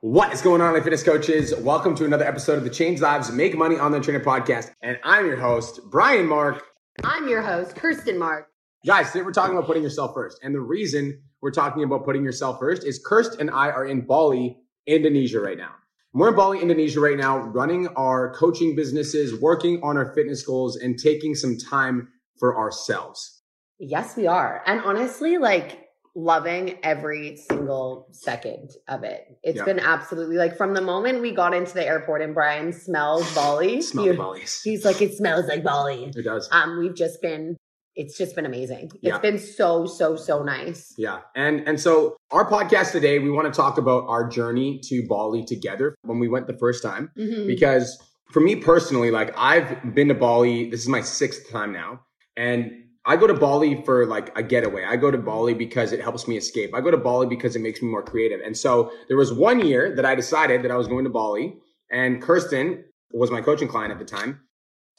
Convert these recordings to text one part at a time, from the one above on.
What is going on, my fitness coaches? Welcome to another episode of the Change Lives Make Money Online Trainer podcast. And I'm your host, Brian Mark. I'm your host, Kirsten Mark. Guys, today we're talking about putting yourself first. And the reason we're talking about putting yourself first is Kirst and I are in Bali, Indonesia right now. We're in Bali, Indonesia right now, running our coaching businesses, working on our fitness goals, and taking some time for ourselves. Yes, we are. And honestly, like loving every single second of it. It's Yeah. been absolutely like from the moment we got into the airport and Brian smells Bali. Smell he- the Balis. He's like, it smells like Bali. It does. Um, we've just been, it's just been amazing. It's Yeah. been so, so, so nice. Yeah. And and so our podcast today, we want to talk about our journey to Bali together when we went the first time. Mhm. because for me personally, like I've been to Bali. This is my sixth time now, and I go to Bali for like a getaway. I go to Bali because it helps me escape. I go to Bali because it makes me more creative. And so there was one year that I decided that I was going to Bali, and Kirsten was my coaching client at the time.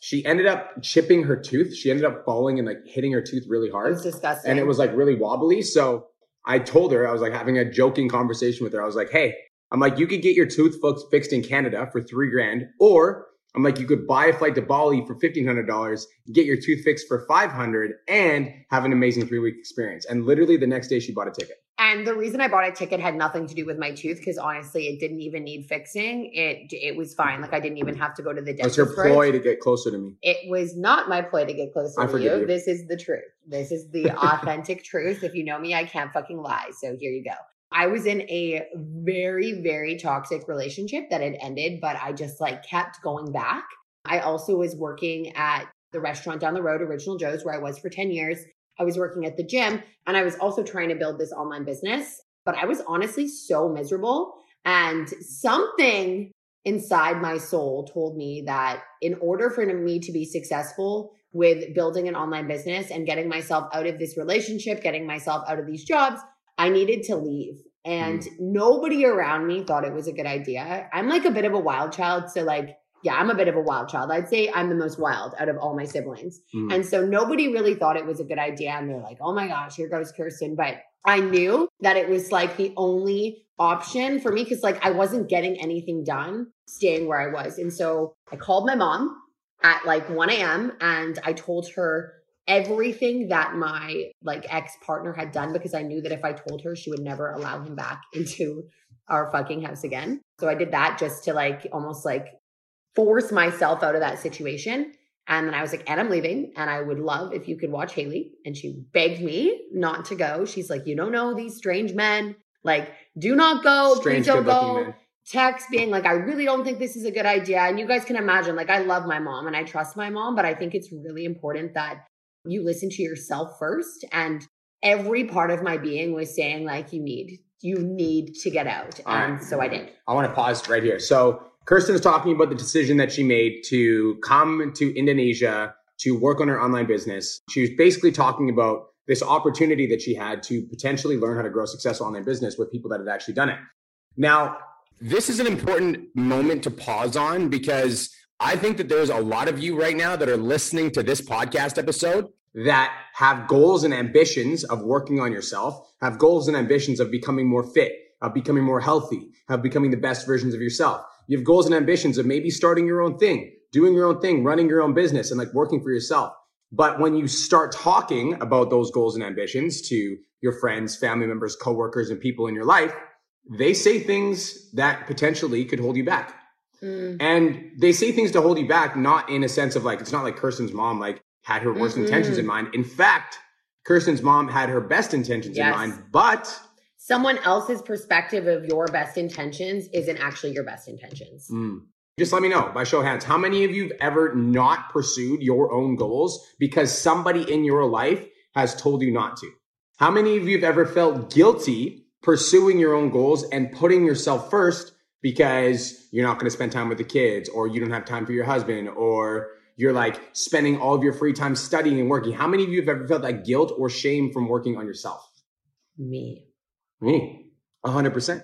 She ended up chipping her tooth. She ended up falling and like hitting her tooth really hard was disgusting. and it was like really wobbly. So I told her, I was like having a joking conversation with her. I was like, hey, I'm like, you could get your tooth fix- fixed in Canada for three grand, or I'm like, you could buy a flight to Bali for fifteen hundred dollars, get your tooth fixed for five hundred, and have an amazing three week experience. And literally the next day, she bought a ticket. And the reason I bought a ticket had nothing to do with my tooth because honestly, it didn't even need fixing. It it was fine. Like I didn't even have to go to the dentist. It was her ploy to get closer to me. It was not my ploy to get closer I to you. you. This is the truth. This is the authentic truth. If you know me, I can't fucking lie. So here you go. I was in a very, very toxic relationship that had ended, but I just like kept going back. I also was working at the restaurant down the road, Original Joe's, where I was for 10 years. I was working at the gym and I was also trying to build this online business, but I was honestly so miserable. And something inside my soul told me that in order for me to be successful with building an online business and getting myself out of this relationship, getting myself out of these jobs, I needed to leave. And nobody around me thought it was a good idea. I'm like a bit of a wild child. So, like, yeah, I'm a bit of a wild child. I'd say I'm the most wild out of all my siblings. Mm. And so nobody really thought it was a good idea. And they're like, oh my gosh, here goes Kirsten. But I knew that it was like the only option for me because like I wasn't getting anything done staying where I was. And so I called my mom at like 1 a.m. and I told her everything that my like ex partner had done because I knew that if I told her, she would never allow him back into our fucking house again. So I did that just to like almost like force myself out of that situation. And then I was like, and I'm leaving. And I would love if you could watch Haley. And she begged me not to go. She's like, you don't know these strange men. Like, do not go. Strange, Please don't go. man. Text being like, I really don't think this is a good idea. And you guys can imagine, like, I love my mom and I trust my mom, but I think it's really important that you listen to yourself first. And every part of my being was saying, like, you need, you need to get out. And right. so I did. I want to pause right here. So Kirsten is talking about the decision that she made to come to Indonesia to work on her online business. She was basically talking about this opportunity that she had to potentially learn how to grow a successful online business with people that have actually done it. Now, this is an important moment to pause on because I think that there's a lot of you right now that are listening to this podcast episode that have goals and ambitions of working on yourself, have goals and ambitions of becoming more fit, of becoming more healthy, of becoming the best versions of yourself. You have goals and ambitions of maybe starting your own thing, doing your own thing, running your own business and like working for yourself. But when you start talking about those goals and ambitions to your friends, family members, coworkers, and people in your life, they say things that potentially could hold you back. Mm. And they say things to hold you back, not in a sense of like, it's not like Kirsten's mom like had her worst Mm-mm. intentions in mind. In fact, Kirsten's mom had her best intentions in mind, but Someone else's perspective of your best intentions isn't actually your best intentions. mm, just let me know by show of hands, how many of you have ever not pursued your own goals because somebody in your life has told you not to? How many of you have ever felt guilty pursuing your own goals and putting yourself first because you're not going to spend time with the kids or you don't have time for your husband or you're like spending all of your free time studying and working. How many of you have ever felt that guilt or shame from working on yourself? Me. Me, a hundred percent.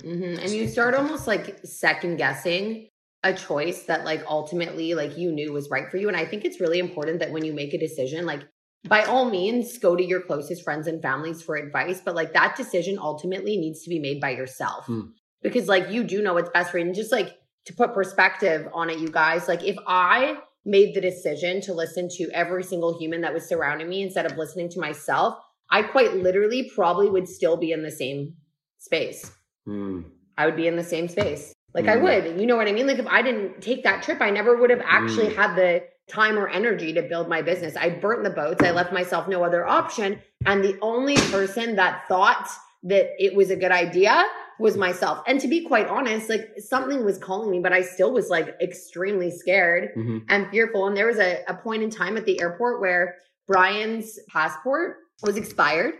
hmm And you start almost like second guessing a choice that like ultimately like you knew was right for you. And I think it's really important that when you make a decision, like by all means, go to your closest friends and families for advice, but like that decision ultimately needs to be made by yourself. Hmm. because like you do know what's best for you. And just like to put perspective on it, you guys, like if I made the decision to listen to every single human that was surrounding me instead of listening to myself, I quite literally probably would still be in the same space. Mm. I would be in the same space. Like Mm. I would. You know what I mean? Like if I didn't take that trip, I never would have actually Mm. had the time or energy to build my business. I burnt the boats. I left myself no other option. And the only person that thought that it was a good idea was myself. And to be quite honest, like something was calling me, but I still was like extremely scared Mhm. and fearful. And there was a, a point in time at the airport where Brian's passport was expired.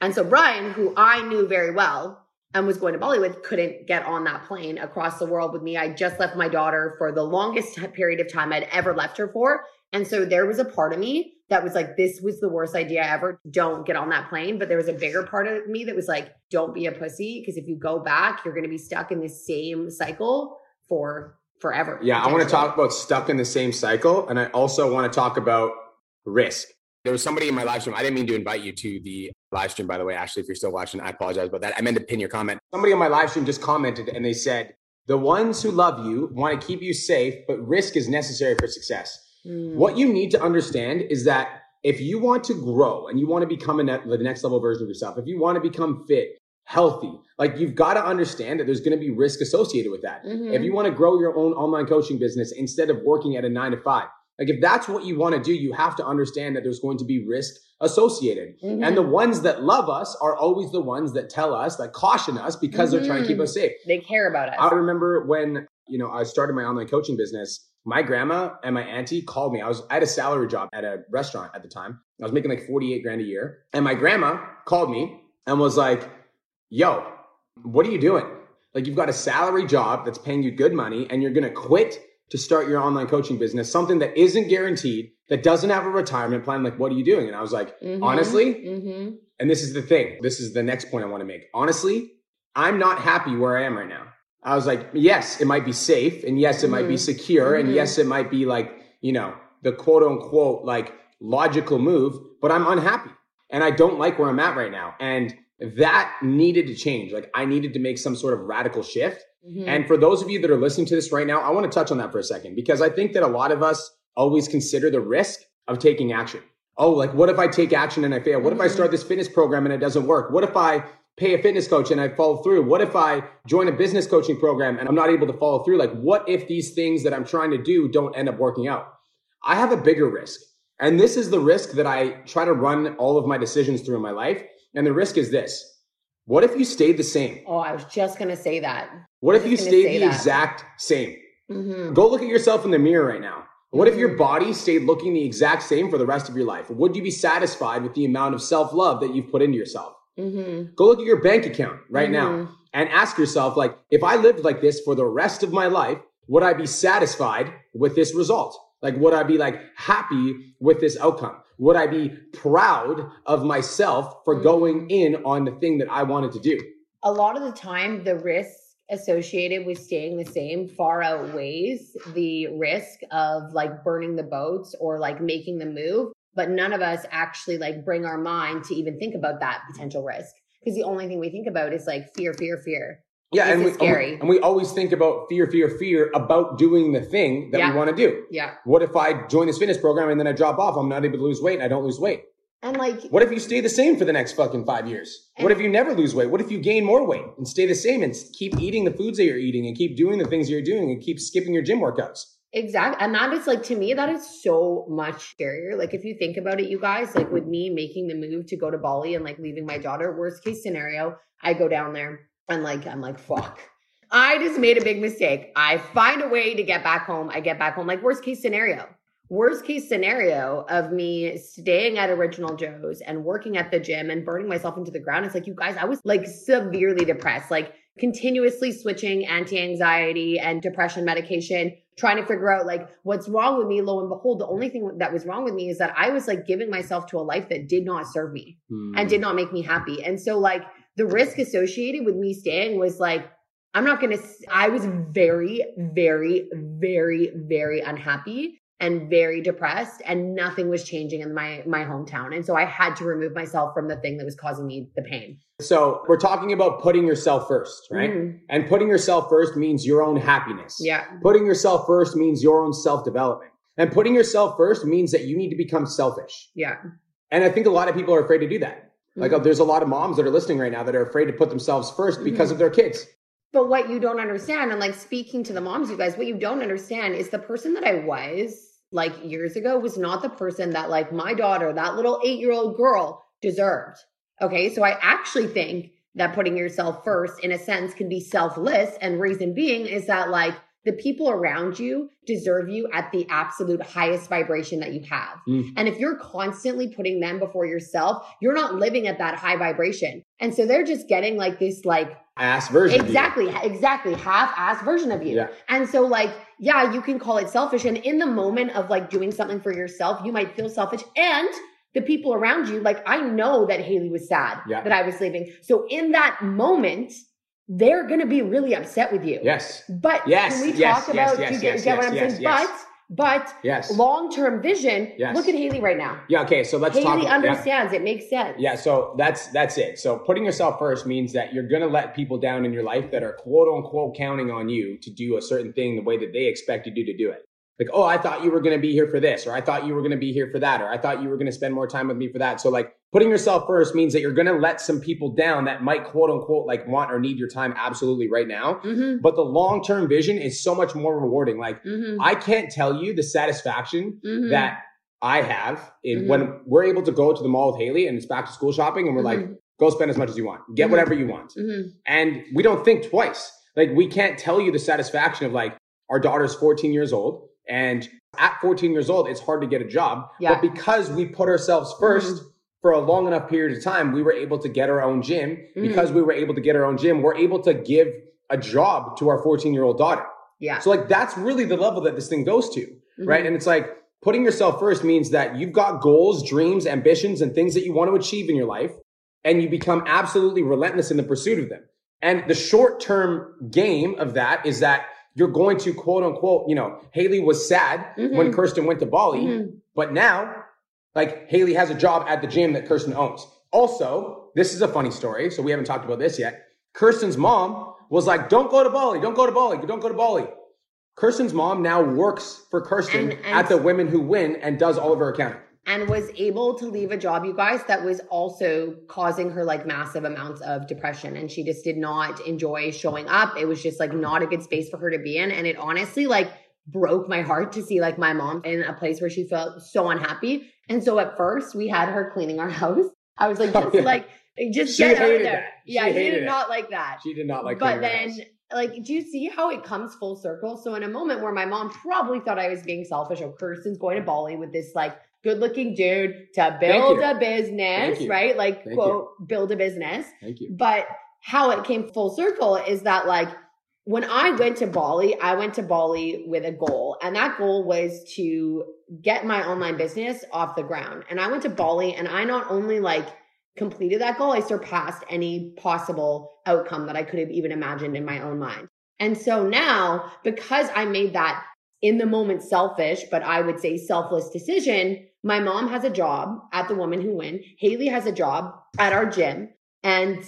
And so Brian, who I knew very well and was going to Bali with, couldn't get on that plane across the world with me. I just left my daughter for the longest period of time I'd ever left her for. And so there was a part of me that was like, this was the worst idea ever. Don't get on that plane. But there was a bigger part of me that was like, don't be a pussy. Because if you go back, you're going to be stuck in the same cycle for forever. Yeah, I want to talk about stuck in the same cycle. And I also want to talk about risk. There was somebody in my live stream. I didn't mean to invite you to the live stream, by the way. Ashley, if you're still watching, I apologize about that. I meant to pin your comment. Somebody on my live stream just commented and they said, The ones who love you want to keep you safe, but risk is necessary for success. Mm. What you need to understand is that if you want to grow and you want to become a ne- the next level version of yourself, if you want to become fit, healthy, like you've got to understand that there's going to be risk associated with that. Mhm. If you want to grow your own online coaching business instead of working at a nine to five, like if that's what you want to do, you have to understand that there's going to be risk associated. Mhm. And the ones that love us are always the ones that tell us, that caution us because they're trying to keep Mhm. us safe. they care about us. I remember when, you know, I started my online coaching business, my grandma and my auntie called me. I was I had a salary job at a restaurant at the time. I was making like 48 grand a year. And my grandma called me and was like, yo, what are you doing? Like you've got a salary job that's paying you good money and you're gonna quit to start your online coaching business, something that isn't guaranteed, that doesn't have a retirement plan. Like, what are you doing? And I was like, Mhm. honestly, Mhm. and this is the thing. This is the next point I want to make. Honestly, I'm not happy where I am right now. I was like, yes, it might be safe, and yes, it might be Mhm. secure, and Mhm. yes, it might be like, you know, the quote unquote like logical move, but I'm unhappy and I don't like where I'm at right now. And that needed to change. Like, I needed to make some sort of radical shift. Mhm. And for those of you that are listening to this right now, I want to touch on that for a second because I think that a lot of us always consider the risk of taking action. Oh, like what if I take action and I fail? What if I Mhm. start this fitness program and it doesn't work? What if I pay a fitness coach and I follow through? What if I join a business coaching program and I'm not able to follow through? Like, what if these things that I'm trying to do don't end up working out? I have a bigger risk. And this is the risk that I try to run all of my decisions through in my life. And the risk is this. What if you stayed the same? oh, I was just gonna say that. What if you stayed the that. exact same? Mhm. Go look at yourself in the mirror right now. What if your Mhm. body stayed looking the exact same for the rest of your life? Would you be satisfied with the amount of self love that you've put into yourself? Mhm. Go look at your bank account right now Mhm. and ask yourself, like, if I lived like this for the rest of my life, would I be satisfied with this result? Like, would I be like happy with this outcome? Would I be proud of myself for Mhm. going in on the thing that I wanted to do? a lot of the time the risk associated with staying the same far outweighs the risk of like burning the boats or like making the move but none of us actually like bring our mind to even think about that potential risk because the only thing we think about is like fear fear fear Yeah, This and we, scary. and we always think about fear, fear, fear about doing the thing that Yeah. we want to do. yeah What if I join this fitness program and then I drop off? I'm not able to lose weight and I don't lose weight. and like What if you stay the same for the next fucking five years? What if you never lose weight? What if you gain more weight and stay the same and keep eating the foods that you're eating and keep doing the things you're doing and keep skipping your gym workouts? Exactly. And that is like, to me, that is so much scarier. Like, if you think about it, you guys, like with me making the move to go to Bali and like leaving my daughter, worst case scenario, I go down there and like, I'm like, fuck. I just made a big mistake. I find a way to get back home. I get back home. Like, worst case scenario. Worst case scenario of me staying at Original Joe's and working at the gym and burning myself into the ground. It's like, you guys, I was like severely depressed, like continuously switching anti anxiety and depression medication, trying to figure out like what's wrong with me. Lo and behold, the only thing that was wrong with me is that I was like giving myself to a life that did not serve me and hmm. did not make me happy. And so, like, the risk associated with me staying was like, I'm not to, I was very, very, very, very unhappy. And very depressed and nothing was changing in my my hometown and so i had to remove myself from the thing that was causing me the pain So we're talking about putting yourself first, right? Mhm. And putting yourself first means your own happiness. yeah Putting yourself first means your own self development. And putting yourself first means that you need to become selfish. yeah And I think a lot of people are afraid to do that. Like, Mhm. there's a lot of moms that are listening right now that are afraid to put themselves 1st because Mhm. of their kids. But what you don't understand, and like speaking to the moms, you guys, what you don't understand is the person that I was like years ago was not the person that like my daughter, that little eight year old girl, deserved. Okay. So I actually think that putting yourself first, in a sense, can be selfless. And reason being is that like the people around you deserve you at the absolute highest vibration that you have. Mm. And if you're constantly putting them before yourself, you're not living at that high vibration. And so they're just getting like this, like, Ass version. exactly exactly half-ass version of you Yeah. and so like yeah you can call it selfish and in the moment of like doing something for yourself you might feel selfish and the people around you like i know that haley was sad Yeah. that i was leaving so in that moment they're gonna be really upset with you Yes. but Yes, can we yes, talk yes, about yes, you get, get what i'm saying but but Yes. long-term vision Yes. look at haley right now Yeah. Okay. So let's talk. haley yeah. understands it makes sense Yeah, so that's that's it. So putting yourself first means that you're gonna let people down in your life that are quote unquote counting on you to do a certain thing the way that they expected you to do it. Like, oh, I thought you were gonna be here for this, or I thought you were gonna be here for that, or I thought you were gonna spend more time with me for that. So like putting yourself first means that you're gonna let some people down that might quote unquote like want or need your time absolutely right now. mm-hmm, But the long term vision is so much more rewarding. Like mm-hmm, I can't tell you the satisfaction mm-hmm. that I have in Mhm. when we're able to go to the mall with Haley and it's back to school shopping and we're like, Mhm. go spend as much as you want, get Mhm. whatever you want. And we don't think twice. Like we can't tell you the satisfaction of like our daughter's 14 years old and at 14 years old, it's hard to get a job. Yeah. But because we put ourselves 1st for a long enough period of time, we were able to get our own gym. Mhm. Because we were able to get our own gym, we're able to give a job to our 14 year old daughter. yeah So like that's really the level that this thing goes to Mhm. right? And it's like putting yourself first means that you've got goals, dreams, ambitions, and things that you want to achieve in your life, and you become absolutely relentless in the pursuit of them. And the short term game of that is that you're going to quote unquote, you know, Haley was sad Mhm. when Kirsten went to Bali, Mhm. but now, like Haley has a job at the gym that Kirsten owns. Also, this is a funny story, so we haven't talked about this yet. Kirsten's mom was like, "Don't go to Bali, don't go to Bali, don't go to Bali." Kirsten's mom now works for Kirsten And- and- at the Women Who Win and does all of her accounting. And was able to leave a job, you guys, that was also causing her like massive amounts of depression. And she just did not enjoy showing up. It was just like not a good space for her to be in. And it honestly like broke my heart to see like my mom in a place where she felt so unhappy. And so at first we had her cleaning our house. I was like, Oh, just yeah. like, just She get her hated there. She Yeah, he hated did it. not like that She did not like. That. But then like do you see how it comes full circle so in a moment where my mom probably thought i was being selfish oh kirsten's going to bali with this like good looking dude to build a business right like Thank quote build a business thank you. but how it came full circle is that like when I went to Bali, I went to Bali with a goal, and that goal was to get my online business off the ground. And I went to Bali, and I not only like completed that goal, I surpassed any possible outcome that I could have even imagined in my own mind. And so now, because I made that in the moment selfish, but I would say selfless decision, my mom has a job at the Women Who Win. Haley has a job at our gym, and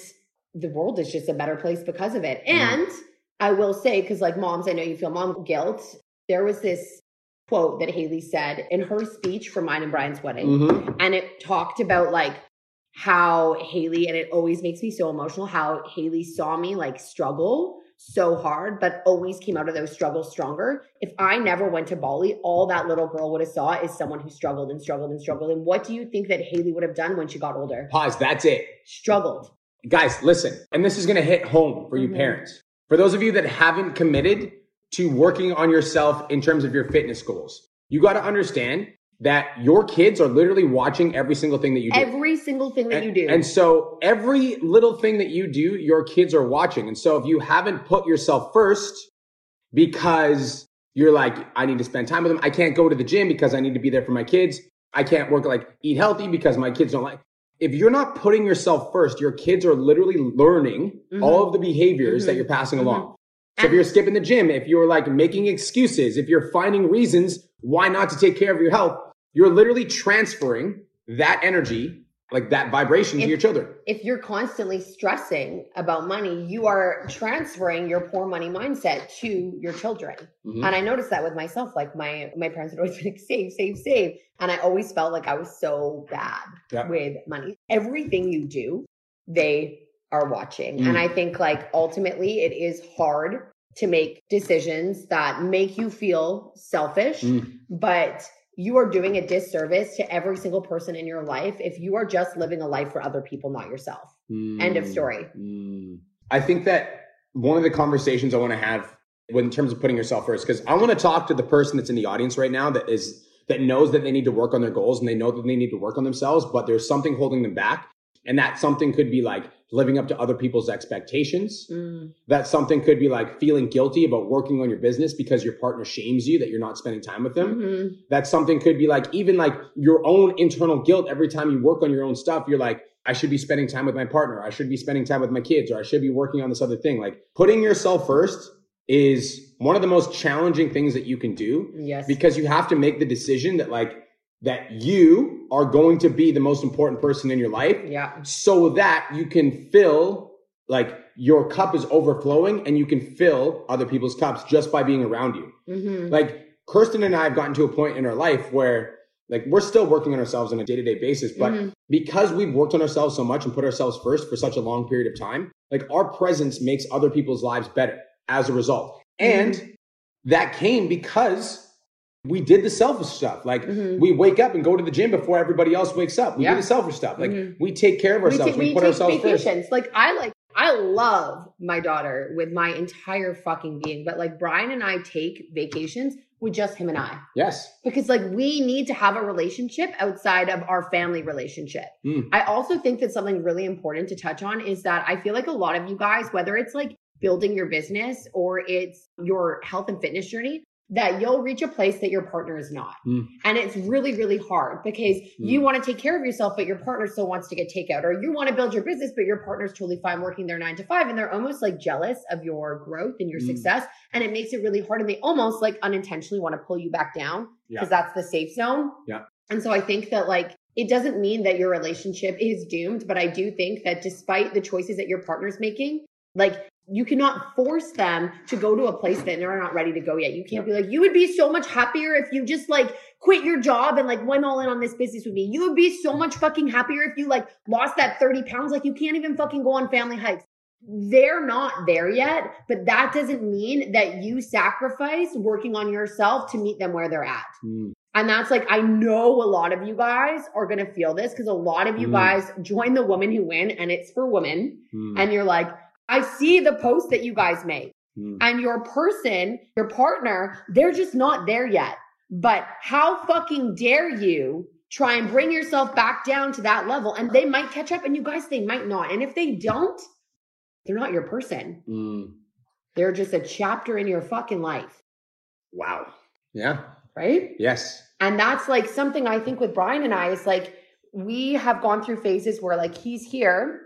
the world is just a better place because of it. Mhm. And I will say, because like moms, I know you feel mom guilt. There was this quote that Haley said in her speech for mine and Brian's wedding Mhm. and it talked about like how Haley, and it always makes me so emotional, how Haley saw me like struggle so hard, but always came out of those struggles stronger. If I never went to Bali, all that little girl would have saw is someone who struggled and struggled and struggled. And what do you think that Haley would have done when she got older? Pause. That's it. Struggled. Guys, listen, and this is going to hit home for you Mhm. parents. For those of you that haven't committed to working on yourself in terms of your fitness goals, you got to understand that your kids are literally watching every single thing that you do. Every single thing that and, you do. And so every little thing that you do, your kids are watching. And so if you haven't put yourself first because you're like, I need to spend time with them. I can't go to the gym because I need to be there for my kids. I can't work like eat healthy because my kids don't like. If you're not putting yourself first, your kids are literally learning Mhm. all of the behaviors that Mhm. you're passing Mhm. along. So if you're skipping the gym, if you're like making excuses, if you're finding reasons why not to take care of your health? You're literally transferring that energy like that vibration If- to your children. if you're constantly stressing about money, you are transferring your poor money mindset to your children. Mhm. And I noticed that with myself. Like my my parents would always be like, save, save, save. And I always felt like I was so bad Yeah. with money. Everything you do, they are watching. Mm. And I think like ultimately it is hard to make decisions that make you feel selfish, Mm. but you are doing a disservice to every single person in your life if you are just living a life for other people, not yourself. End of Mm. story. Mm. I think that one of the conversations I want to have in terms of putting yourself first, because I want to talk to the person that's in the audience right now that is that knows that they need to work on their goals and they know that they need to work on themselves, but there's something holding them back. And that something could be like living up to other people's expectations. That something could be like feeling guilty about working on your business because your partner shames you that you're not spending time with them. Mhm. That something could be like even like your own internal guilt every time you work on your own stuff. You're like, I should be spending time with my partner. I should be spending time with my kids, or I should be working on this other thing. Like putting yourself first is one of the most challenging things that you can do Yes. because you have to make the decision that like that you are going to be the most important person in your life yeah. so that you can fill like your cup is overflowing and you can fill other people's cups just by being around you. hmm Like Kirsten and I have gotten to a point in our life where like we're still working on ourselves on a day-to-day basis, but Mhm. because we've worked on ourselves so much and put ourselves first for such a long period of time, like our presence makes other people's lives better as a result. And that came because we did the selfish stuff. Like Mhm. we wake up and go to the gym before everybody else wakes up. We Yeah. do the selfish stuff. Like Mhm. we take care of we, ourselves. We, we put ourselves first. Like I like I love my daughter with my entire fucking being, but like Brian and I take vacations with just him and I. Yes. Because like we need to have a relationship outside of our family relationship. Mm. I also think that something really important to touch on is that I feel like a lot of you guys, whether it's like building your business or it's your health and fitness journey, that you'll reach a place that your partner is not. Mm. And it's really, really hard because you Mm. want to take care of yourself, but your partner still wants to get takeout, or you want to build your business, but your partner's totally fine working their nine to five. And they're almost like jealous of your growth and your Mm. success. And it makes it really hard. And they almost like unintentionally want to pull you back down Yeah. because that's the safe zone. Yeah. And so I think that like it doesn't mean that your relationship is doomed, but I do think that despite the choices that your partner's making, like you cannot force them to go to a place that they're not ready to go yet. You can't be like, you would be so much happier if you just like quit your job and like went all in on this business with me. You would be so much fucking happier if you like lost that 30 pounds. Like you can't even fucking go on family hikes. They're not there yet, but that doesn't mean that you sacrifice working on yourself to meet them where they're at. Mm. And that's like, I know a lot of you guys are going to feel this because a lot of you Mm. guys join the women who win and it's for women. Mm. And you're like, I see the post that you guys make Mm. and your person, your partner, they're just not there yet. But how fucking dare you try and bring yourself back down to that level? And they might catch up and you guys, they might not. And if they don't, they're not your person. Mm. They're just a chapter in your fucking life. Wow. Yeah. Right. Yes. And that's like something I think with Brian and I is like we have gone through phases where like he's here,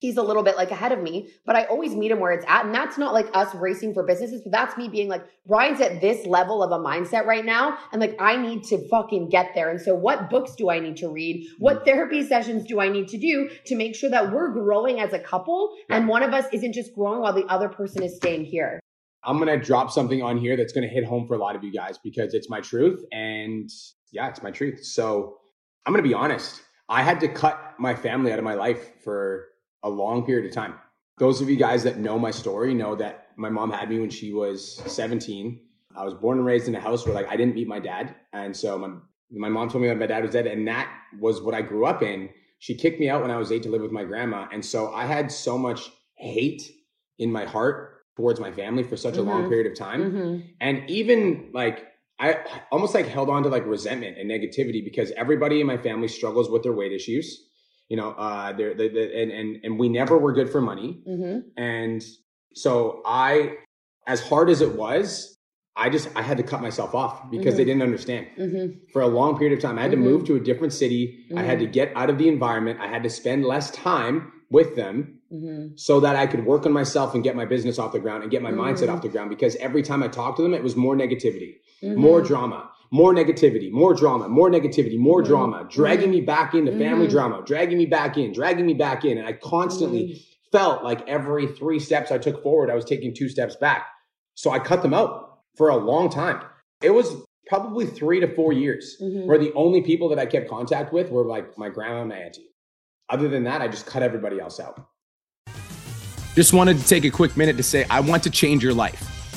he's a little bit like ahead of me, but I always meet him where it's at. And that's not like us racing for businesses, but that's me being like, Brian's at this level of a mindset right now. And like, I need to fucking get there. And so what books do I need to read? What mm. therapy sessions do I need to do to make sure that we're growing as a couple and one of us isn't just growing while the other person is staying here? I'm going to drop something on here that's going to hit home for a lot of you guys because it's my truth. And yeah, it's my truth. So I'm going to be honest. I had to cut my family out of my life for a long period of time. Those of you guys that know my story know that my mom had me when she was 17. I was born and raised in a house where like I didn't meet my dad. And so my, my mom told me that my dad was dead. And that was what I grew up in. She kicked me out when I was eight to live with my grandma. And so I had so much hate in my heart towards my family for such a long Mhm. period of time. Mm-hmm. And even like I almost like held on to like resentment and negativity because everybody in my family struggles with their weight issues. You know, uh, they're, they they and, and and we never were good for money. Mm-hmm. And so I, as hard as it was, I just I had to cut myself off because they didn't understand Mm-hmm. for a long period of time. I had to move to a different city. I had to get out of the environment. I had to spend less time with them Mm-hmm. so that I could work on myself and get my business off the ground and get my mindset off the ground. Because every time I talked to them, it was more negativity, Mm-hmm. more drama, more negativity, more drama, more negativity, more Mhm. drama, dragging me back into family Mhm. drama, dragging me back in, dragging me back in. And I constantly Mhm. felt like every three steps I took forward, I was taking two steps back. So I cut them out for a long time. It was probably three to four years Mhm. where the only people that I kept contact with were like my grandma and my auntie. Other than that, I just cut everybody else out. Just wanted to take a quick minute to say, I want to change your life.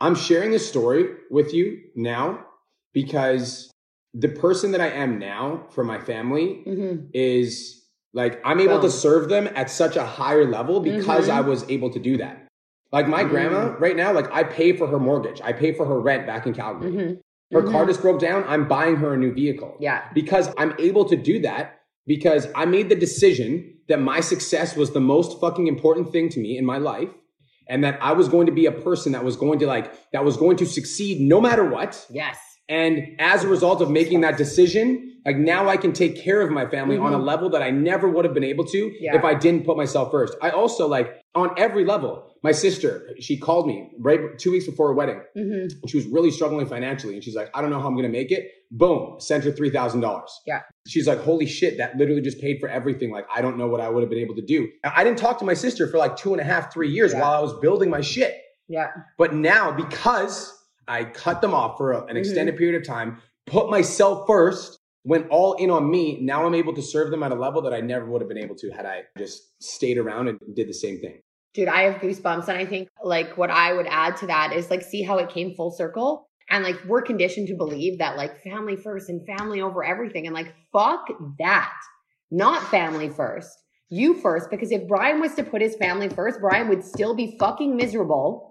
I'm sharing this story with you now because the person that I am now for my family Mhm. is like I'm able Boom. to serve them at such a higher level because Mhm. I was able to do that. Like my Mm. grandma right now, like I pay for her mortgage, I pay for her rent back in Calgary. Mhm. Her car just broke down. I'm buying her a new vehicle Yeah. because I'm able to do that because I made the decision that my success was the most fucking important thing to me in my life and that I was going to be a person that was going to like that was going to succeed no matter what. Yes. And as a result of making that decision, like now I can take care of my family on a Mhm. level that I never would have been able to Yeah. if I didn't put myself first. I also like on every level. My sister, she called me right two weeks before her wedding. hmm she was really struggling financially. And she's like, I don't know how I'm going to make it. Boom, sent her $3,000. Yeah. She's like, holy shit, that literally just paid for everything. Like, I don't know what I would have been able to do. I didn't talk to my sister for like two and a half, three years Yeah. while I was building my shit. Yeah. But now, because I cut them off for a- Mm-hmm. an extended period of time, put myself first, went all in on me, now I'm able to serve them at a level that I never would have been able to had I just stayed around and did the same thing. Dude, I have goosebumps. And I think like what I would add to that is like see how it came full circle. And like we're conditioned to believe that like family first and family over everything. And like fuck that. Not family first. You first. Because if Brian was to put his family first, Brian would still be fucking miserable,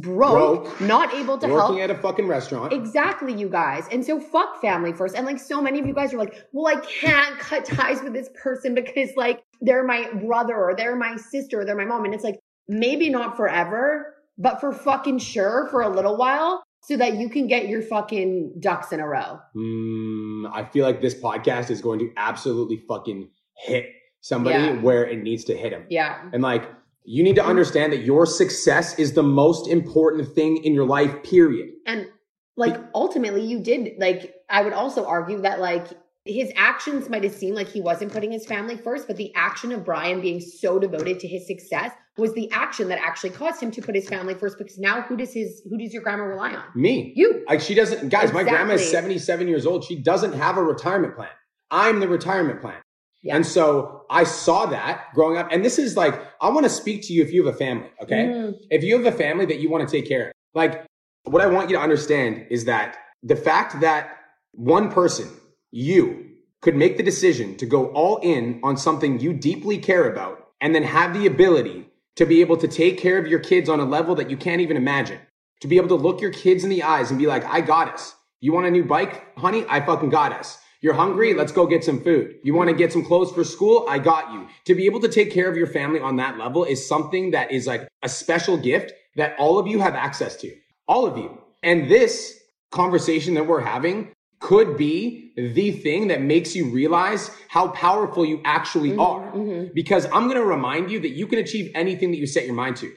broke, Broke. not able to help. Working at a fucking restaurant. Exactly, you guys. And so fuck family first. And like so many of you guys are like, well, I can't cut ties with this person because like they're my brother or they're my sister or they're my mom. And it's like, maybe not forever, but for fucking sure for a little while so that you can get your fucking ducks in a row. Mm, I feel like this podcast is going to absolutely fucking hit somebody Yeah. where it needs to hit them. Yeah. And like, you need to understand that your success is the most important thing in your life, period. And like ultimately you did like I would also argue that like his actions might have seemed like he wasn't putting his family first, but the action of Brian being so devoted to his success was the action that actually caused him to put his family first because now who does his who does your grandma rely on? Me. You. Like, she doesn't, guys, my grandma is 77 years old. She doesn't have a retirement plan. I'm the retirement plan. Yeah. And so I saw that growing up. And this is like, I want to speak to you if you have a family, okay? Mhm. if you have a family that you want to take care of, like what I want you to understand is that the fact that one person, you, could make the decision to go all in on something you deeply care about and then have the ability to be able to take care of your kids on a level that you can't even imagine. To be able to look your kids in the eyes and be like, I got us. You want a new bike, honey? I fucking got us. You're hungry? Let's go get some food. You want to get some clothes for school? I got you. To be able to take care of your family on that level is something that is like a special gift that all of you have access to. All of you. And this conversation that we're having could be the thing that makes you realize how powerful you actually are. mhm. Because I'm going to remind you that you can achieve anything that you set your mind to.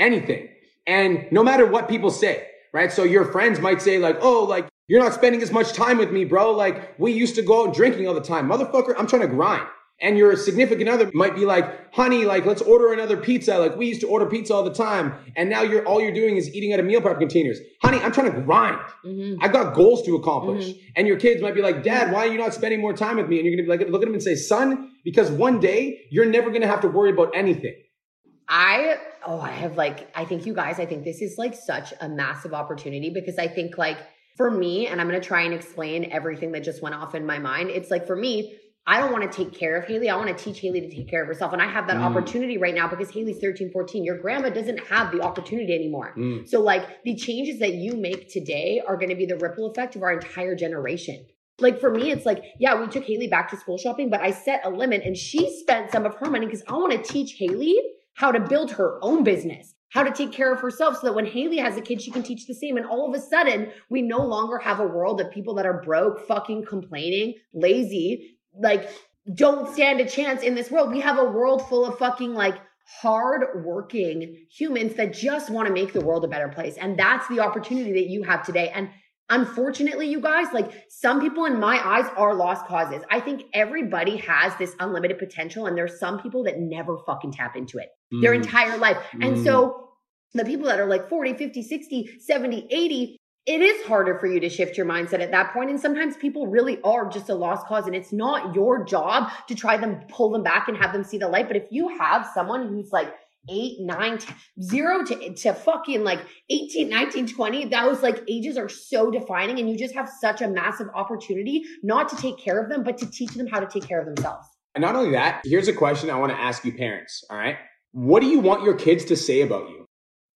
Anything. And no matter what people say, right? So your friends might say like, oh, like, you're not spending as much time with me, bro. Like, we used to go out drinking all the time. Motherfucker, I'm trying to grind. And your significant other might be like, honey, like, let's order another pizza. Like, we used to order pizza all the time. And now you're, all you're doing is eating out of meal prep containers. Honey, I'm trying to grind. Mhm. I got goals to accomplish. Mhm. And your kids might be like, Dad, why are you not spending more time with me? And you're gonna be like, look at them and say, Son, because one day you're never gonna have to worry about anything. I oh I have like I think you guys I think this is like such a massive opportunity because I think like for me and I'm going to try and explain everything that just went off in my mind it's like for me I don't want to take care of Haley. I want to teach Haley to take care of herself. And I have that Mm. opportunity right now because Haley's 13, 14. Your grandma doesn't have the opportunity anymore. Mm. So, like, the changes that you make today are going to be the ripple effect of our entire generation. Like, for me, it's like, yeah, we took Haley back to school shopping, but I set a limit and she spent some of her money because I want to teach Haley how to build her own business, how to take care of herself so that when Haley has a kid, she can teach the same. And all of a sudden, we no longer have a world of people that are broke, fucking complaining, lazy, like, don't stand a chance in this world. We have a world full of fucking like hard working humans that just want to make the world a better place. And that's the opportunity that you have today. And unfortunately, you guys, like some people in my eyes are lost causes. I think everybody has this unlimited potential and there's some people that never fucking tap into it their Mm. entire life. And Mm. so the people that are like 40, 50, 60, 70, 80, it is harder for you to shift your mindset at that point. And sometimes people really are just a lost cause. And it's not your job to try them, pull them back and have them see the light. But if you have someone who's like eight, nine, t- zero to, to fucking like 18, 19, 20, those like ages are so defining. And you just have such a massive opportunity not to take care of them, but to teach them how to take care of themselves. And not only that, here's a question I want to ask you parents. All right. What do you want your kids to say about you?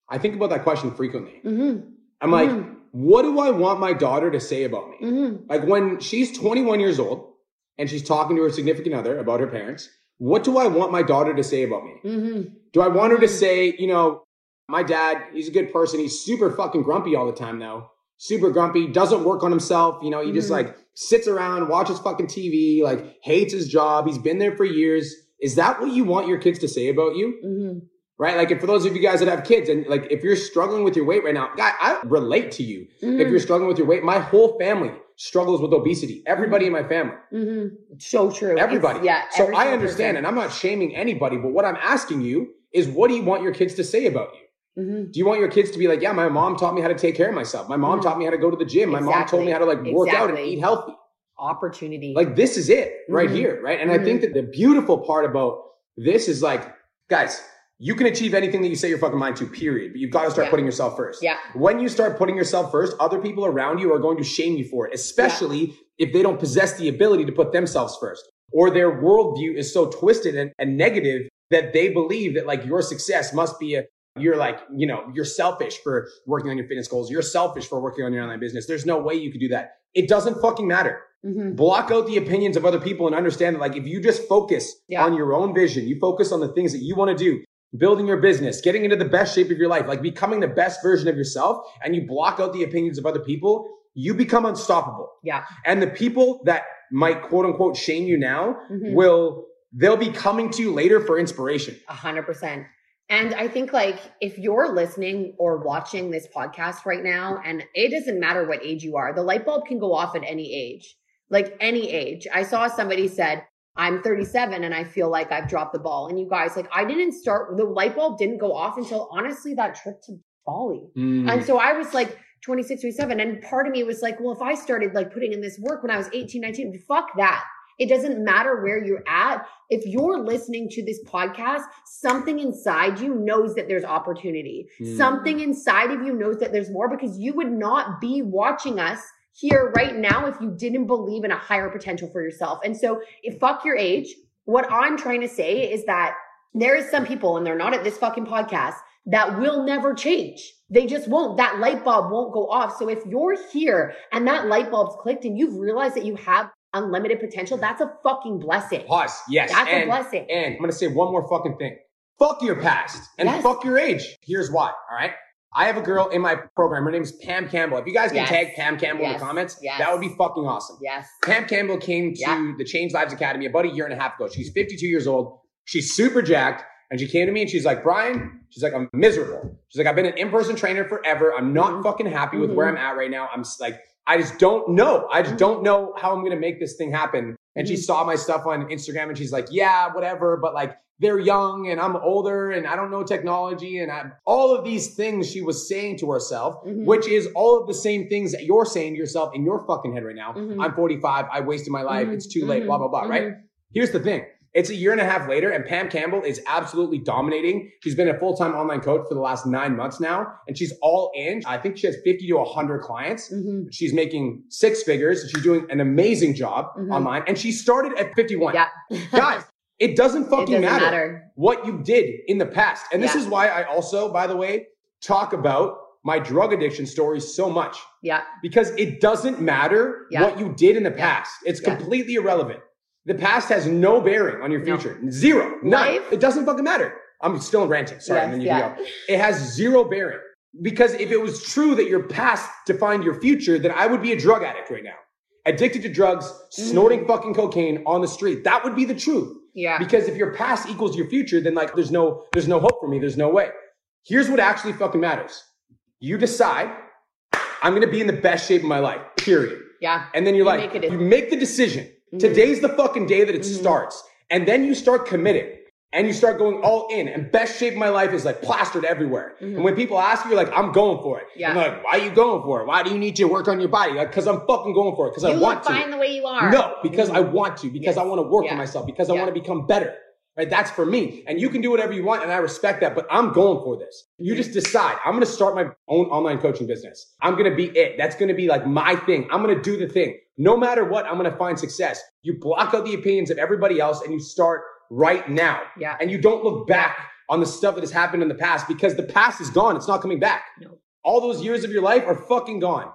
I think about that question frequently. Mm-hmm. I'm like, Mhm. what do I want my daughter to say about me? Mm-hmm. Like when she's 21 years old and she's talking to her significant other about her parents, what do I want my daughter to say about me? Mm-hmm. Do I want her to say, you know, my dad, he's a good person. He's super fucking grumpy all the time though. Super grumpy, doesn't work on himself. You know, he just Mhm. like sits around, watches fucking TV, like hates his job. He's been there for years. Is that what you want your kids to say about you? Mm-hmm. Right? Like, if for those of you guys that have kids and like, if you're struggling with your weight right now, God, I relate to you. Mm-hmm. If you're struggling with your weight, my whole family struggles with obesity. Everybody in my family. Mm-hmm. So true. It's- Everybody. yeah. So every I understand, and I'm not shaming anybody, but what I'm asking you is what do you want your kids to say about you? Mhm. Do you want your kids to be like, yeah, my mom taught me how to take care of myself. My mom Mhm. taught me how to go to the gym. My mom told me how to like work out and eat healthy. Opportunity. Like this is it right Mhm. here, right? And I think that the beautiful part about this is like, guys, you can achieve anything that you set your fucking mind to, period. But you've got to start Yeah. putting yourself first. yeah. When you start putting yourself first, other people around you are going to shame you for it, especially if they don't possess the ability to put themselves first. Or their worldview is so twisted and, and negative that they believe that like your success must be a you're like, you know, you're selfish for working on your fitness goals. You're selfish for working on your online business. There's no way you could do that. It doesn't fucking matter. Mhm. Block out the opinions of other people and understand that like if you just focus Yeah. on your own vision, you focus on the things that you want to do, building your business, getting into the best shape of your life, like becoming the best version of yourself, and you block out the opinions of other people, you become unstoppable. Yeah. And the people that might quote unquote shame you now Mhm. will they'll be coming to you later for inspiration. A hundred percent. And I think like if you're listening or watching this podcast right now, and it doesn't matter what age you are, the light bulb can go off at any age, like any age. I saw somebody said, I'm 37 and I feel like I've dropped the ball. And you guys, like I didn't start, the light bulb didn't go off until honestly that trip to Bali. Mm. And so I was like 26, 27. And part of me was like, well, if I started like putting in this work when I was 18, 19, fuck that. It doesn't matter where you're at. If you're listening to this podcast, something inside you knows that there's opportunity. Mm. Something inside of you knows that there's more because you would not be watching us here right now if you didn't believe in a higher potential for yourself. And so if fuck your age, what I'm trying to say is that there is some people and they're not at this fucking podcast that will never change. They just won't. That light bulb won't go off. So if you're here and that light bulb's clicked and you've realized that you have unlimited potential, that's a fucking blessing. Pause. Yes. That's a blessing. And I'm gonna say one more fucking thing. Fuck your past and Yes. fuck your age. Here's why. All right. I have a girl in my program. Her name's Pam Campbell. If you guys can Yes. tag Pam Campbell in the comments, Yes. that would be fucking awesome. Yes. Pam Campbell came to Yeah. the Change Lives Academy about a year and a half ago. She's 52 years old. She's super jacked. And she came to me and she's like, Brian, she's like, I'm miserable. She's like, I've been an in-person trainer forever. I'm not Mhm. fucking happy with Mhm. where I'm at right now. I'm like, I just don't know. I just Mhm. don't know how I'm going to make this thing happen. And she Mhm. saw my stuff on Instagram and she's like, yeah, whatever. But like, they're young and I'm older and I don't know technology. And I, all of these things she was saying to herself, Mhm. which is all of the same things that you're saying to yourself in your fucking head right now. Mhm. I'm 45. I wasted my life. Mhm. It's too late. Mhm. Blah, blah, blah. Right. Mhm. Here's the thing. It's a year and a half later, and Pam Campbell is absolutely dominating. She's been a full time online coach for the last nine months now, and she's all in. I think she has 50 to 100 clients. Mm-hmm. She's making six figures. She's doing an amazing job Mhm. online, and she started at 51. Yeah. Guys, it doesn't it fucking doesn't matter, matter. what you did in the past. And this Yeah. is why I also, by the way, talk about my drug addiction story so much Yeah. because it doesn't matter Yeah. what you did in the past. It's completely irrelevant. The past has no bearing on your No. future. Zero. None. Life- It doesn't fucking matter. I'm still ranting. Sorry. and then you yeah. go. It has zero bearing. Because if it was true that your past defined your future, then I would be a drug addict right now. Addicted to drugs, mm. snorting fucking cocaine on the street. That would be the truth. Yeah. Because if your past equals your future, then like there's no there's no hope for me. There's no way. Here's what actually fucking matters. You decide I'm gonna be in the best shape of my life. Period. Yeah. And then you're You like, make you make the decision. Mhm. Today's the fucking day that it Mhm. starts. And then you start committing. And you start going all in. And best shape of my life is like plastered everywhere. Mhm. And when people ask you, you're like, I'm going for it. Yeah. I'm like, why are you going for it? Why do you need to work on your body? Like, cause I'm fucking going for it. Cause I you want look to. fine the way you are. No, because. I want to, because I want to work Yeah. on myself, because I want to become better. Right? That's for me. And you can do whatever you want, and I respect that, but I'm going for this. You just decide, I'm gonna start my own online coaching business. I'm gonna be it. That's gonna be like my thing. I'm gonna do the thing. No matter what, I'm gonna find success. You block out the opinions of everybody else and you start right now. Yeah. And you don't look back on the stuff that has happened in the past because the past is gone. It's not coming back. No. All those years of your life are fucking gone.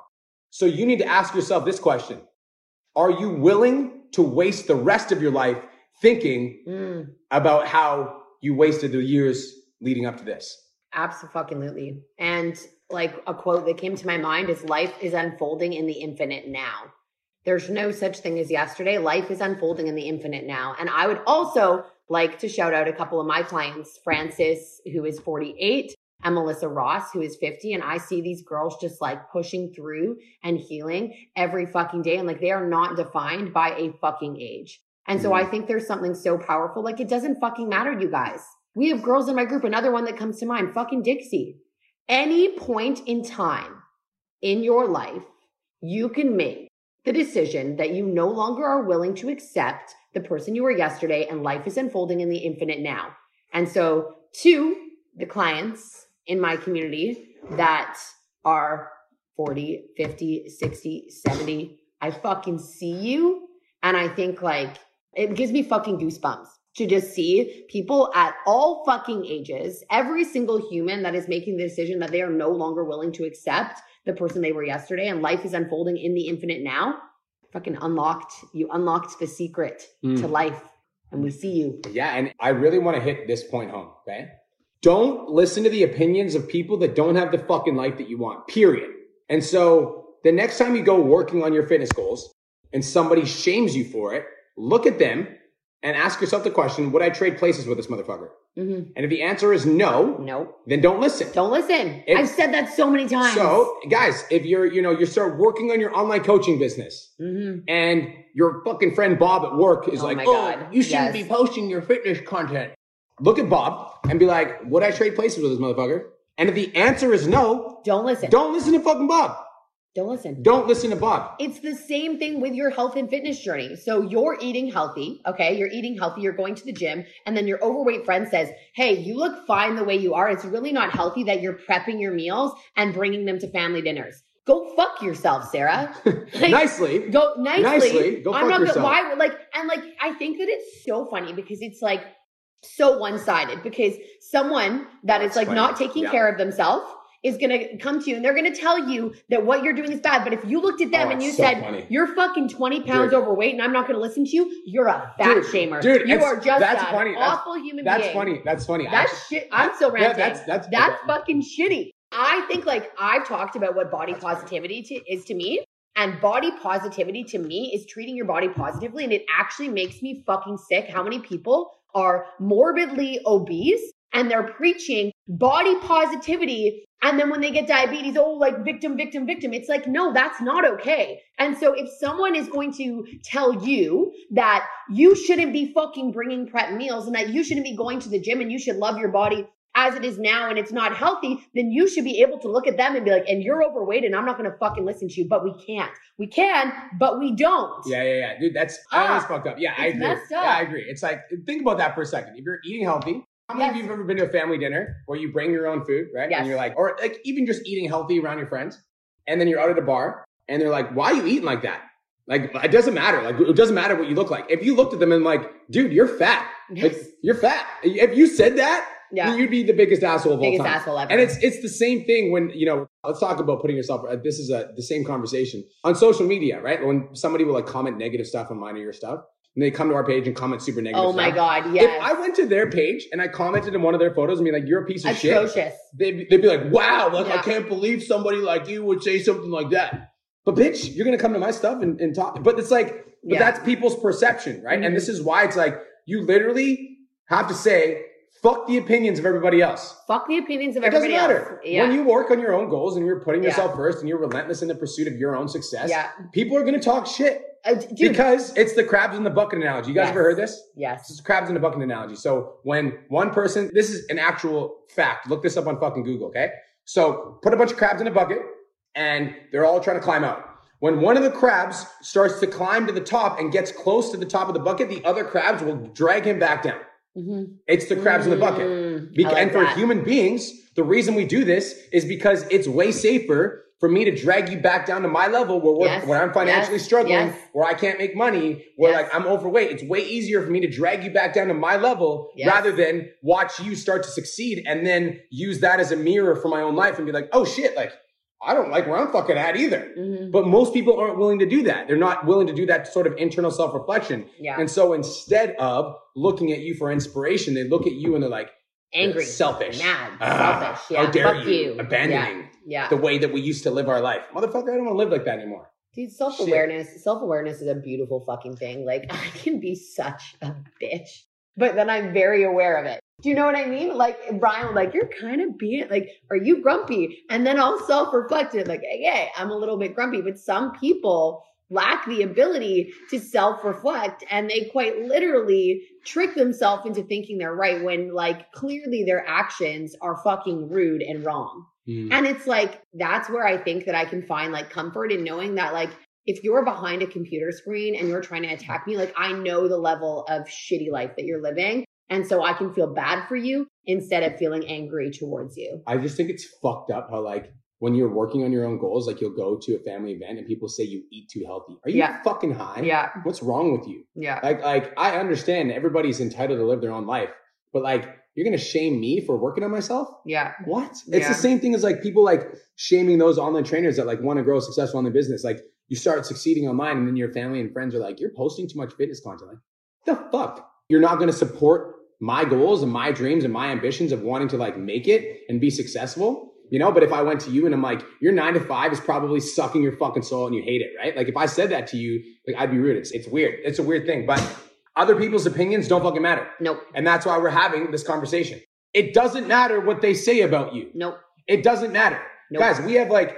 So you need to ask yourself this question. Are you willing to waste the rest of your life thinking Mm, about how you wasted the years leading up to this? absolutely. And like a quote that came to my mind is life is unfolding in the infinite now. There's no such thing as yesterday. Life is unfolding in the infinite now. And I would also like to shout out a couple of my clients, Francis, who is 48, and Melissa Ross, who is 50. And I see these girls just like pushing through and healing every fucking day. And like they are not defined by a fucking age. And so mm-hmm. I think there's something so powerful. Like it doesn't fucking matter, you guys. We have girls in my group. Another one that comes to mind, fucking Dixie. Any point in time in your life, you can make the decision that you no longer are willing to accept the person you were yesterday and life is unfolding in the infinite now. And so to the clients in my community that are 40, 50, 60, 70, I fucking see you. And I think like it gives me fucking goosebumps to just see people at all fucking ages, every single human that is making the decision that they are no longer willing to accept the person they were yesterday and life is unfolding in the infinite now. Fucking unlocked, you unlocked the secret Mm. to life and we see you. Yeah, and I really want to hit this point home, okay? Don't listen to the opinions of people that don't have the fucking life that you want, period. And so the next time you go working on your fitness goals and somebody shames you for it, look at them and ask yourself the question, would I trade places with this motherfucker? hmm And if the answer is no, no, then don't listen. Don't listen. It's- I've said that so many times. So, guys, if you're, you know, you start working on your online coaching business hmm and your fucking friend Bob at work is Oh like, my oh, God. you shouldn't Yes. be posting your fitness content. Look at Bob and be like, would I trade places with this motherfucker? And if the answer is no, don't listen. don't listen to fucking Bob. Don't listen. Don't listen to Bob. It's the same thing with your health and fitness journey. So you're eating healthy, okay? You're eating healthy, you're going to the gym, and then your overweight friend says, Hey, you look fine the way you are. It's really not healthy that you're prepping your meals and bringing them to family dinners. Go fuck yourself, Sarah. Like, Nicely. Go nicely. Nicely, go I'm fuck not yourself. why like and like I think that it's so funny because it's like so one-sided because someone that is That's like funny. not taking Yeah. care of themselves is gonna come to you and they're gonna tell you that what you're doing is bad. But if you looked at them Oh, and you so said funny. you're fucking 20 pounds Dude. overweight and I'm not gonna listen to you, you're a fat Dude, shamer. dude, you are just that's an funny. That's- awful human being. That's being. funny. That's funny. That's actually- shit. I'm Yeah, ranting. that's- that's- that's okay. fucking shitty. I think like I've talked about what body That's positivity to, is to me, and body positivity to me is treating your body positively, and it actually makes me fucking sick. How many people are morbidly obese and they're preaching body positivity, and then when they get diabetes, oh, like victim, victim, victim. It's like no, that's not okay. And so if someone is going to tell you that you shouldn't be fucking bringing prep meals and that you shouldn't be going to the gym and you should love your body as it is now and it's not healthy, then you should be able to look at them and be like, and you're overweight and I'm not going to fucking listen to you, but we can't. We can, but we don't. Yeah, yeah, yeah. Dude, that's Ah, that is fucked up. Yeah, I agree. messed Yeah. I agree. It's like think about that for a second. If you're eating healthy, how many of you have ever been to a family dinner where you bring your own food, right? Yes. And you're like, or like even just eating healthy around your friends, and then you're out at a bar and they're like, "Why are you eating like that?" Like it doesn't matter. Like it doesn't matter what you look like. If you looked at them and like, "Dude, you're fat," like you're fat. If you said that, Yeah. you'd be the biggest asshole of Biggest all time. asshole ever. And it's it's the same thing when you know. Let's talk about putting yourself. uh, This is a the same conversation on social media, right? When somebody will like comment negative stuff on mine or your stuff, and they come to our page and comment super negative. oh my stuff. God. If I went to their page and I commented in one of their photos and be like, "You're a piece of shit," Atrocious. they'd, be- they'd be like, "Wow, like I can't believe somebody like you would say something like that." But bitch, you're gonna come to my stuff and, and talk. But it's like, but Yeah. that's people's perception, right? Mhm. And this is why it's like you literally have to say, "Fuck the opinions of everybody else." Fuck the opinions of everybody else. It doesn't matter. Yeah. When you work on your own goals and you're putting Yeah. yourself first and you're relentless in the pursuit of your own success, yeah. people are going to talk shit Uh, dude. because it's the crabs in the bucket analogy. You guys Yes. ever heard this? Yes. is crabs in the bucket analogy. So when one person, this is an actual fact. Look this up on fucking Google, okay? So put a bunch of crabs in a bucket and they're all trying to climb out. When one of the crabs starts to climb to the top and gets close to the top of the bucket, the other crabs will drag him back down. Mhm. It's the crabs in the bucket. Mm, I like and for that. human beings, the reason we do this is because it's way safer for me to drag you back down to my level where, Yes, where I'm financially yes, struggling, yes. where I can't make money, where like I'm overweight. It's way easier for me to drag you back down to my level rather than watch you start to succeed and then use that as a mirror for my own life and be like, oh shit, like I don't like where I'm fucking at either. Mhm. But most people aren't willing to do that. They're not willing to do that sort of internal self reflection. Yeah. And so instead of looking at you for inspiration, they look at you and they're like, Angry. selfish, Mad. Ah, selfish. Yeah. How dare Fuck you, you. abandoning Yeah. The way that we used to live our life, motherfucker? I don't want to live like that anymore. Dude, self awareness, self awareness is a beautiful fucking thing. Like, I can be such a bitch, but then I'm very aware of it. Do you know what I mean? Like, Brian like, You're kind of being like, Are you grumpy? And then I'll self reflect it, like, Hey, hey, I'm a little bit grumpy. But some people lack the ability to self reflect and they quite literally trick themselves into thinking they're right when, like, clearly their actions are fucking rude and wrong. Mm. And it's like, that's where I think that I can find like comfort in knowing that, like, if you're behind a computer screen and you're trying to attack me, like, I know the level of shitty life that you're living. And so I can feel bad for you instead of feeling angry towards you. I just think it's fucked up how like when you're working on your own goals, like you'll go to a family event and people say you eat too healthy. Are you Yeah. fucking high? Yeah. What's wrong with you? Yeah. Like, like I understand everybody's entitled to live their own life, but like you're gonna shame me for working on myself? Yeah. What? It's Yeah. the same thing as like people like shaming those online trainers that like want to grow a successful online business. Like you start succeeding online and then your family and friends are like, you're posting too much fitness content. Like, the fuck? You're not going to support my goals and my dreams and my ambitions of wanting to like make it and be successful. You know, but if I went to you and I'm like, your nine to five is probably sucking your fucking soul and you hate it, right? Like if I said that to you, like I'd be rude. It's it's weird. It's a weird thing. But other people's opinions don't fucking matter. Nope. And that's why we're having this conversation. It doesn't matter what they say about you. Nope. It doesn't matter. Nope. Guys, we have like,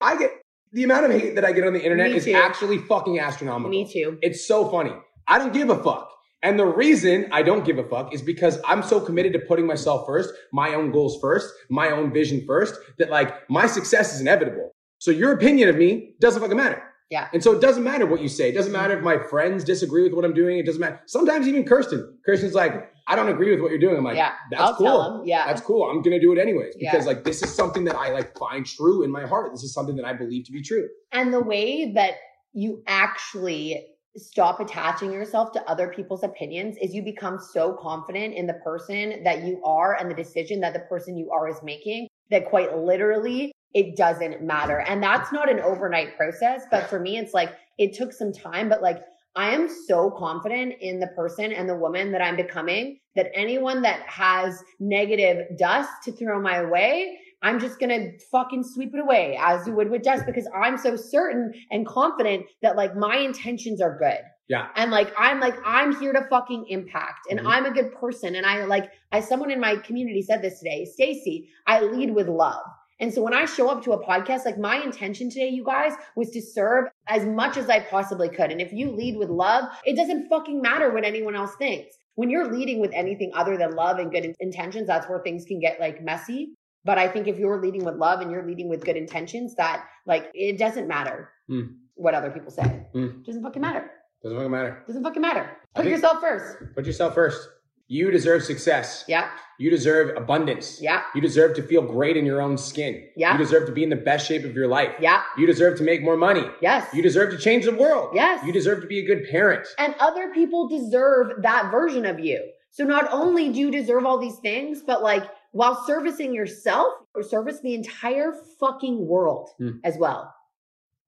I get the amount of hate that I get on the internet Me is too. actually fucking astronomical. Me too. It's so funny. I don't give a fuck. And the reason I don't give a fuck is because I'm so committed to putting myself first, my own goals first, my own vision first, that like my success is inevitable. So your opinion of me doesn't fucking matter. Yeah. And so it doesn't matter what you say. It doesn't matter if my friends disagree with what I'm doing. It doesn't matter. Sometimes even Kirsten. Kirsten's like, I don't agree with what you're doing. I'm like, yeah. that's I'll cool. Yeah. That's cool. I'm gonna do it anyways Yeah. because like this is something that I like find true in my heart. This is something that I believe to be true. And the way that you actually stop attaching yourself to other people's opinions is you become so confident in the person that you are and the decision that the person you are is making that quite literally it doesn't matter. And that's not an overnight process, but for me, it's like it took some time, but like I am so confident in the person and the woman that I'm becoming that anyone that has negative dust to throw my way, I'm just gonna fucking sweep it away as you would with dust because I'm so certain and confident that like my intentions are good. Yeah. And like I'm like I'm here to fucking impact and Mhm. I'm a good person and I like I someone in my community said this today, Stacy, I lead with love. And so when I show up to a podcast, like my intention today, you guys, was to serve as much as I possibly could. And if you lead with love, it doesn't fucking matter what anyone else thinks. When you're leading with anything other than love and good intentions, that's where things can get like messy. But I think if you're leading with love and you're leading with good intentions, that like it doesn't matter Mm. what other people say. Mm. Doesn't fucking matter. Doesn't fucking matter. Doesn't fucking matter. Put yourself first. Put yourself first. You deserve success. Yeah. You deserve abundance. Yeah. You deserve to feel great in your own skin. Yeah. You deserve to be in the best shape of your life. Yeah. You deserve to make more money. Yes. You deserve to change the world. Yes. You deserve to be a good parent. and other people deserve that version of you. So not only do you deserve all these things, but like while servicing yourself or service the entire fucking world Hmm. as well.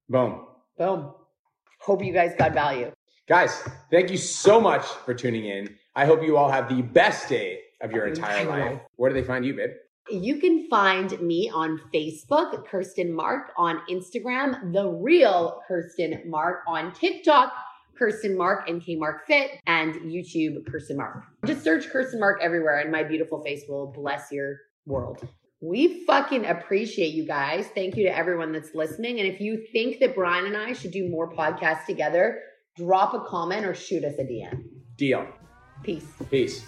Boom. Boom. Hope you guys got value. Guys, thank you so much for tuning in. I hope you all have the best day of your entire life. Where do they find you, babe? You can find me on Facebook, Kirsten Mark, on Instagram, The Real Kirsten Mark, on TikTok, Kirsten Mark and K Mark Fit, and YouTube, Kirsten Mark. Just search Kirsten Mark everywhere, and my beautiful face will bless your world. We fucking appreciate you guys. Thank you to everyone that's listening. And if you think that Brian and I should do more podcasts together, drop a comment or shoot us a DM. Deal. Peace. Peace.